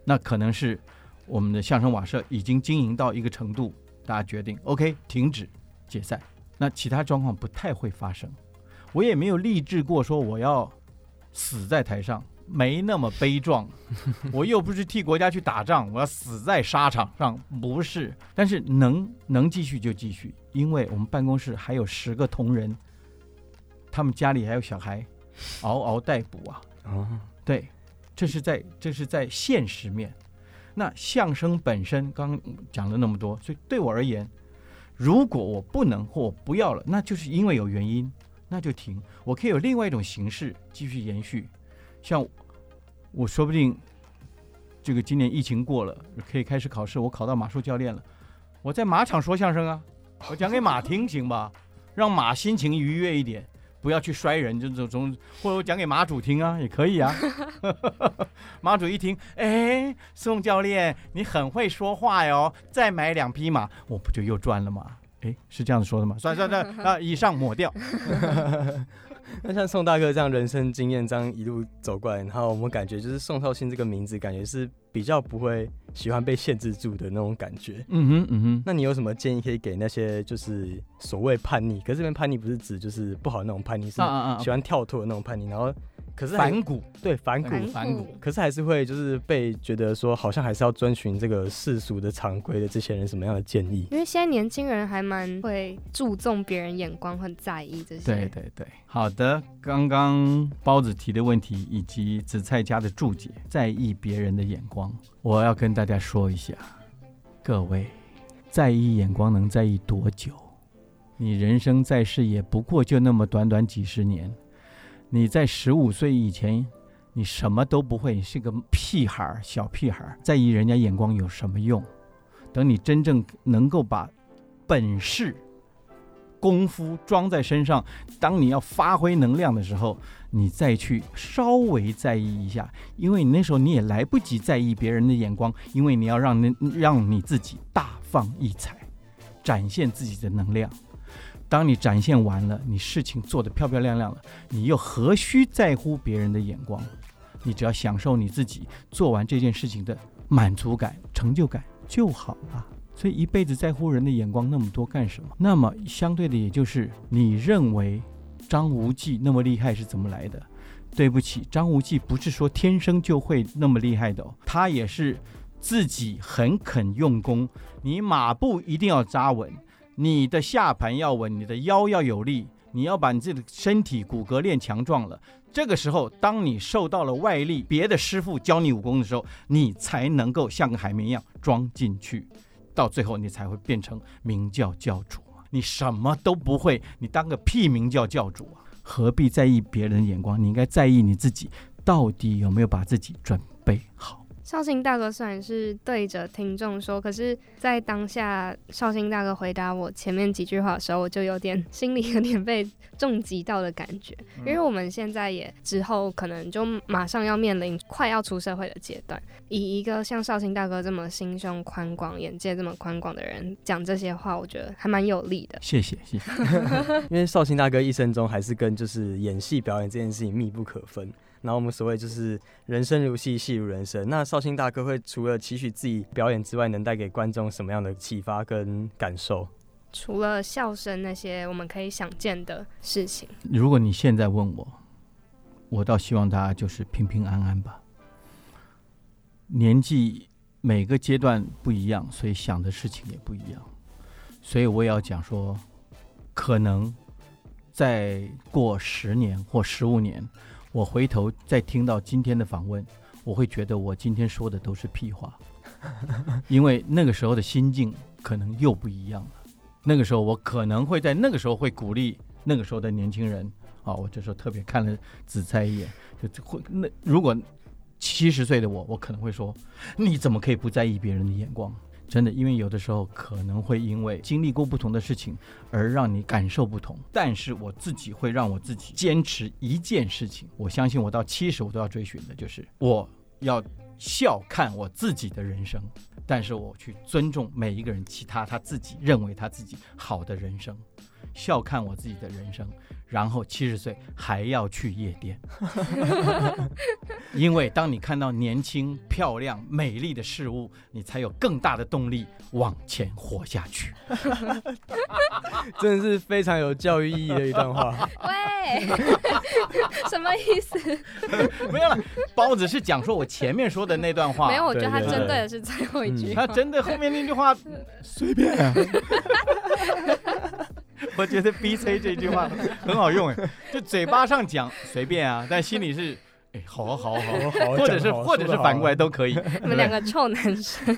那可能是我们的相声瓦舍已经经营到一个程度，大家决定 OK 停止解散。那其他状况不太会发生。我也没有立志过说我要死在台上。没那么悲壮，我又不是替国家去打仗，我要死在沙场上，不是。但是能能继续就继续，因为我们办公室还有十个同仁，他们家里还有小孩，嗷嗷待哺啊。啊，对，这是在这是在现实面。那相声本身刚讲了那么多，所以对我而言，如果我不能或不要了，那就是因为有原因，那就停。我可以有另外一种形式继续延续，像。我说不定，这个今年疫情过了，可以开始考试。我考到马术教练了，我在马场说相声啊，我讲给马听行吧，让马心情愉悦一点，不要去摔人，就这种，或者我讲给马主听啊，也可以啊。马主一听，哎，宋教练，你很会说话哟，再买两匹马，我不就又赚了吗？哎，是这样子说的吗？算算算啊，以上抹掉。那像宋大哥这样人生经验这样一路走过来，然后我们感觉就是宋少卿这个名字，感觉是比较不会喜欢被限制住的那种感觉。嗯哼，嗯哼。那你有什么建议可以给那些就是所谓叛逆？可是这边叛逆不是指就是不好那种叛逆，是喜欢跳脱的那种叛逆，然后。可是反骨，对反骨，反骨。可是还是会就是被觉得说，好像还是要遵循这个世俗的常规的这些人什么样的建议？因为现在年轻人还蛮会注重别人眼光，很在意这些。对对对，好的。刚刚包子提的问题以及紫菜家的注解，在意别人的眼光，我要跟大家说一下，各位，在意眼光能在意多久？你人生在世也不过就那么短短几十年。你在十五岁以前，你什么都不会，你是个屁孩儿、小屁孩儿，在意人家眼光有什么用？等你真正能够把本事、功夫装在身上，当你要发挥能量的时候，你再去稍微在意一下，因为你那时候你也来不及在意别人的眼光，因为你要让那让你自己大放异彩，展现自己的能量。当你展现完了，你事情做得漂漂亮亮了，你又何须在乎别人的眼光？你只要享受你自己做完这件事情的满足感、成就感就好了。所以一辈子在乎人的眼光那么多干什么？那么相对的，也就是你认为张无忌那么厉害是怎么来的？对不起，张无忌不是说天生就会那么厉害的哦，他也是自己很肯用功。你马步一定要扎稳。你的下盘要稳，你的腰要有力，你要把你自己的身体骨骼练强壮了。这个时候，当你受到了外力，别的师傅教你武功的时候，你才能够像个海绵一样装进去，到最后你才会变成明教教主。你什么都不会，你当个屁明教教主啊？何必在意别人的眼光？你应该在意你自己，到底有没有把自己准备好。绍兴大哥虽然是对着听众说，可是，在当下绍兴大哥回答我前面几句话的时候，我就有点心里有点被重击到的感觉。因为我们现在也之后可能就马上要面临快要出社会的阶段，以一个像绍兴大哥这么心胸宽广、眼界这么宽广的人讲这些话，我觉得还蛮有力的。谢谢，谢谢。因为绍兴大哥一生中还是跟就是演戏表演这件事情密不可分。然后我们所谓就是人生如戏，戏如人生。那绍兴大哥会除了期许自己表演之外，能带给观众什么样的启发跟感受？除了笑声那些我们可以想见的事情。如果你现在问我，我倒希望大家就是平平安安吧。年纪每个阶段不一样，所以想的事情也不一样。所以我也要讲说，可能再过十年或十五年。我回头再听到今天的访问，我会觉得我今天说的都是屁话，因为那个时候的心境可能又不一样了。那个时候我可能会在那个时候会鼓励那个时候的年轻人啊，我这时候特别看了紫菜一眼，就会那如果七十岁的我，我可能会说，你怎么可以不在意别人的眼光？真的，因为有的时候可能会因为经历过不同的事情而让你感受不同，但是我自己会让我自己坚持一件事情。我相信我到七十我都要追寻的，就是我要笑看我自己的人生，但是我去尊重每一个人其他他自己认为他自己好的人生，笑看我自己的人生。然后七十岁还要去夜店，因为当你看到年轻、漂亮、美丽的事物，你才有更大的动力往前活下去。真的是非常有教育意义的一段话。喂，什么意思？没有了，包子是讲说我前面说的那段话。没有，我觉得他针对的是最后一句。他针对后面那句话，随便。我觉得 B C 这句话很好用哎，就嘴巴上讲随便啊，但心里是哎，好好好好，或者是或者是反过来都可以。你们两个臭男生。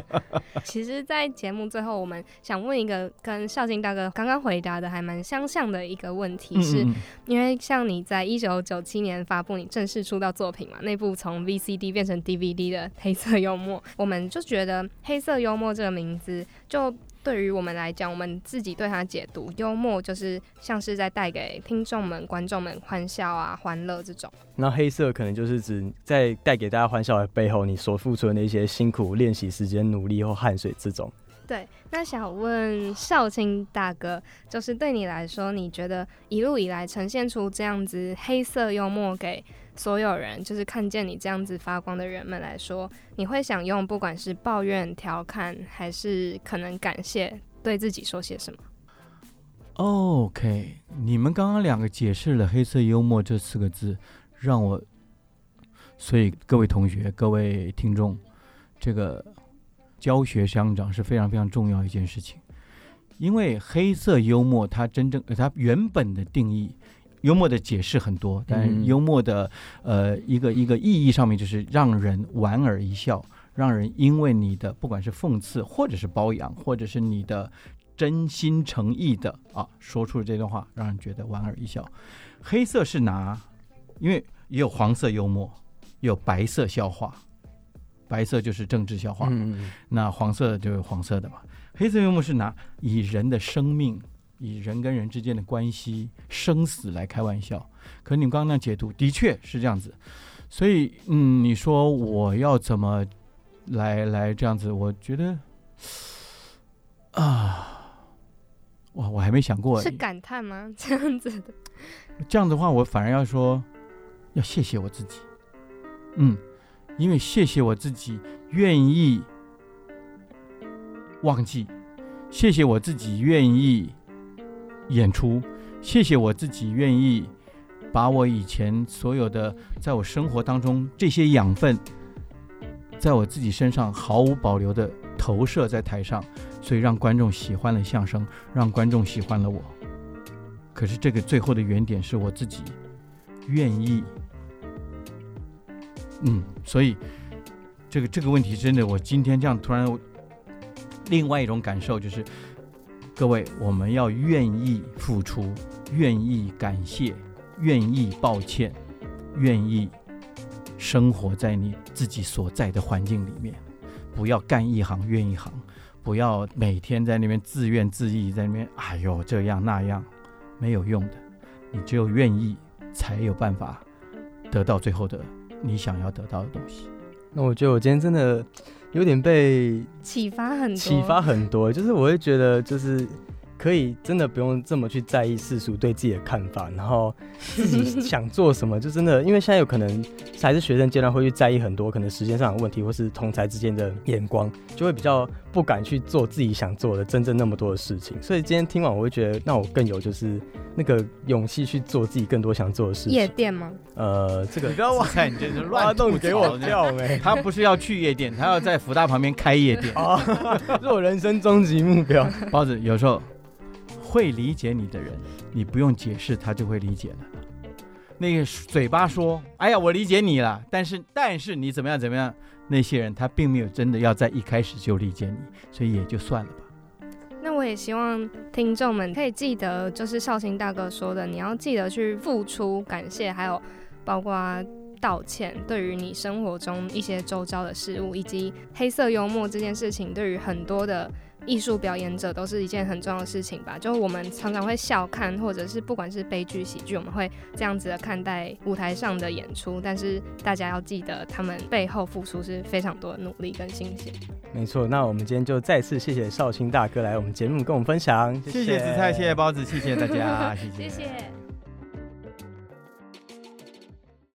其实，在节目最后，我们想问一个跟孝敬大哥刚刚回答的还蛮相像的一个问题，是因为像你在一九九七年发布你正式出道作品嘛，那部从 V C D 变成 D V D 的黑色幽默，我们就觉得黑色幽默这个名字就。对于我们来讲，我们自己对它解读，幽默就是像是在带给听众们、观众们欢笑啊、欢乐这种。那黑色可能就是指在带给大家欢笑的背后，你所付出的那些辛苦练习时间、努力或汗水这种。对，那想问少卿大哥，就是对你来说，你觉得一路以来呈现出这样子黑色幽默给所有人，就是看见你这样子发光的人们来说，你会想用不管是抱怨、调侃，还是可能感谢，对自己说些什么？OK，你们刚刚两个解释了“黑色幽默”这四个字，让我，所以各位同学、各位听众，这个。教学相长是非常非常重要一件事情，因为黑色幽默它真正它原本的定义，幽默的解释很多，但幽默的呃一个一个意义上面就是让人莞尔一笑，让人因为你的不管是讽刺或者是褒扬，或者是你的真心诚意的啊说出了这段话，让人觉得莞尔一笑。黑色是拿，因为也有黄色幽默，有白色笑话。白色就是政治笑话，那黄色就是黄色的嘛。黑色幽默是拿以人的生命、以人跟人之间的关系、生死来开玩笑。可你们刚刚那解读的确是这样子，所以嗯，你说我要怎么来来这样子？我觉得啊，哇，我还没想过是感叹吗？这样子的，这样的话，我反而要说要谢谢我自己，嗯。因为谢谢我自己愿意忘记，谢谢我自己愿意演出，谢谢我自己愿意把我以前所有的在我生活当中这些养分，在我自己身上毫无保留的投射在台上，所以让观众喜欢了相声，让观众喜欢了我。可是这个最后的原点是我自己愿意。嗯，所以这个这个问题真的，我今天这样突然，另外一种感受就是，各位，我们要愿意付出，愿意感谢，愿意抱歉，愿意生活在你自己所在的环境里面，不要干一行怨一行，不要每天在那边自怨自艾，在那边哎呦这样那样，没有用的，你只有愿意，才有办法得到最后的。你想要得到的东西，那我觉得我今天真的有点被启发很多，启发很多，就是我会觉得就是。可以真的不用这么去在意世俗对自己的看法，然后自己想做什么就真的，因为现在有可能还是学生阶段会去在意很多可能时间上的问题，或是同才之间的眼光，就会比较不敢去做自己想做的真正那么多的事情。所以今天听完，我会觉得那我更有就是那个勇气去做自己更多想做的事情。夜店吗？呃，这个你不要忘看，你这是乱动给我跳哎！他不是要去夜店，他要在福大旁边开夜店啊，是我人生终极目标。包子有时候。会理解你的人，你不用解释，他就会理解了。那个嘴巴说“哎呀，我理解你了”，但是但是你怎么样怎么样？那些人他并没有真的要在一开始就理解你，所以也就算了吧。那我也希望听众们可以记得，就是绍兴大哥说的，你要记得去付出、感谢，还有包括道歉。对于你生活中一些周遭的事物，以及黑色幽默这件事情，对于很多的。艺术表演者都是一件很重要的事情吧，就我们常常会笑看，或者是不管是悲剧、喜剧，我们会这样子的看待舞台上的演出。但是大家要记得，他们背后付出是非常多的努力跟心血。没错，那我们今天就再次谢谢绍兴大哥来我们节目跟我们分享，谢谢紫菜，谢谢包子，谢谢大家，谢谢。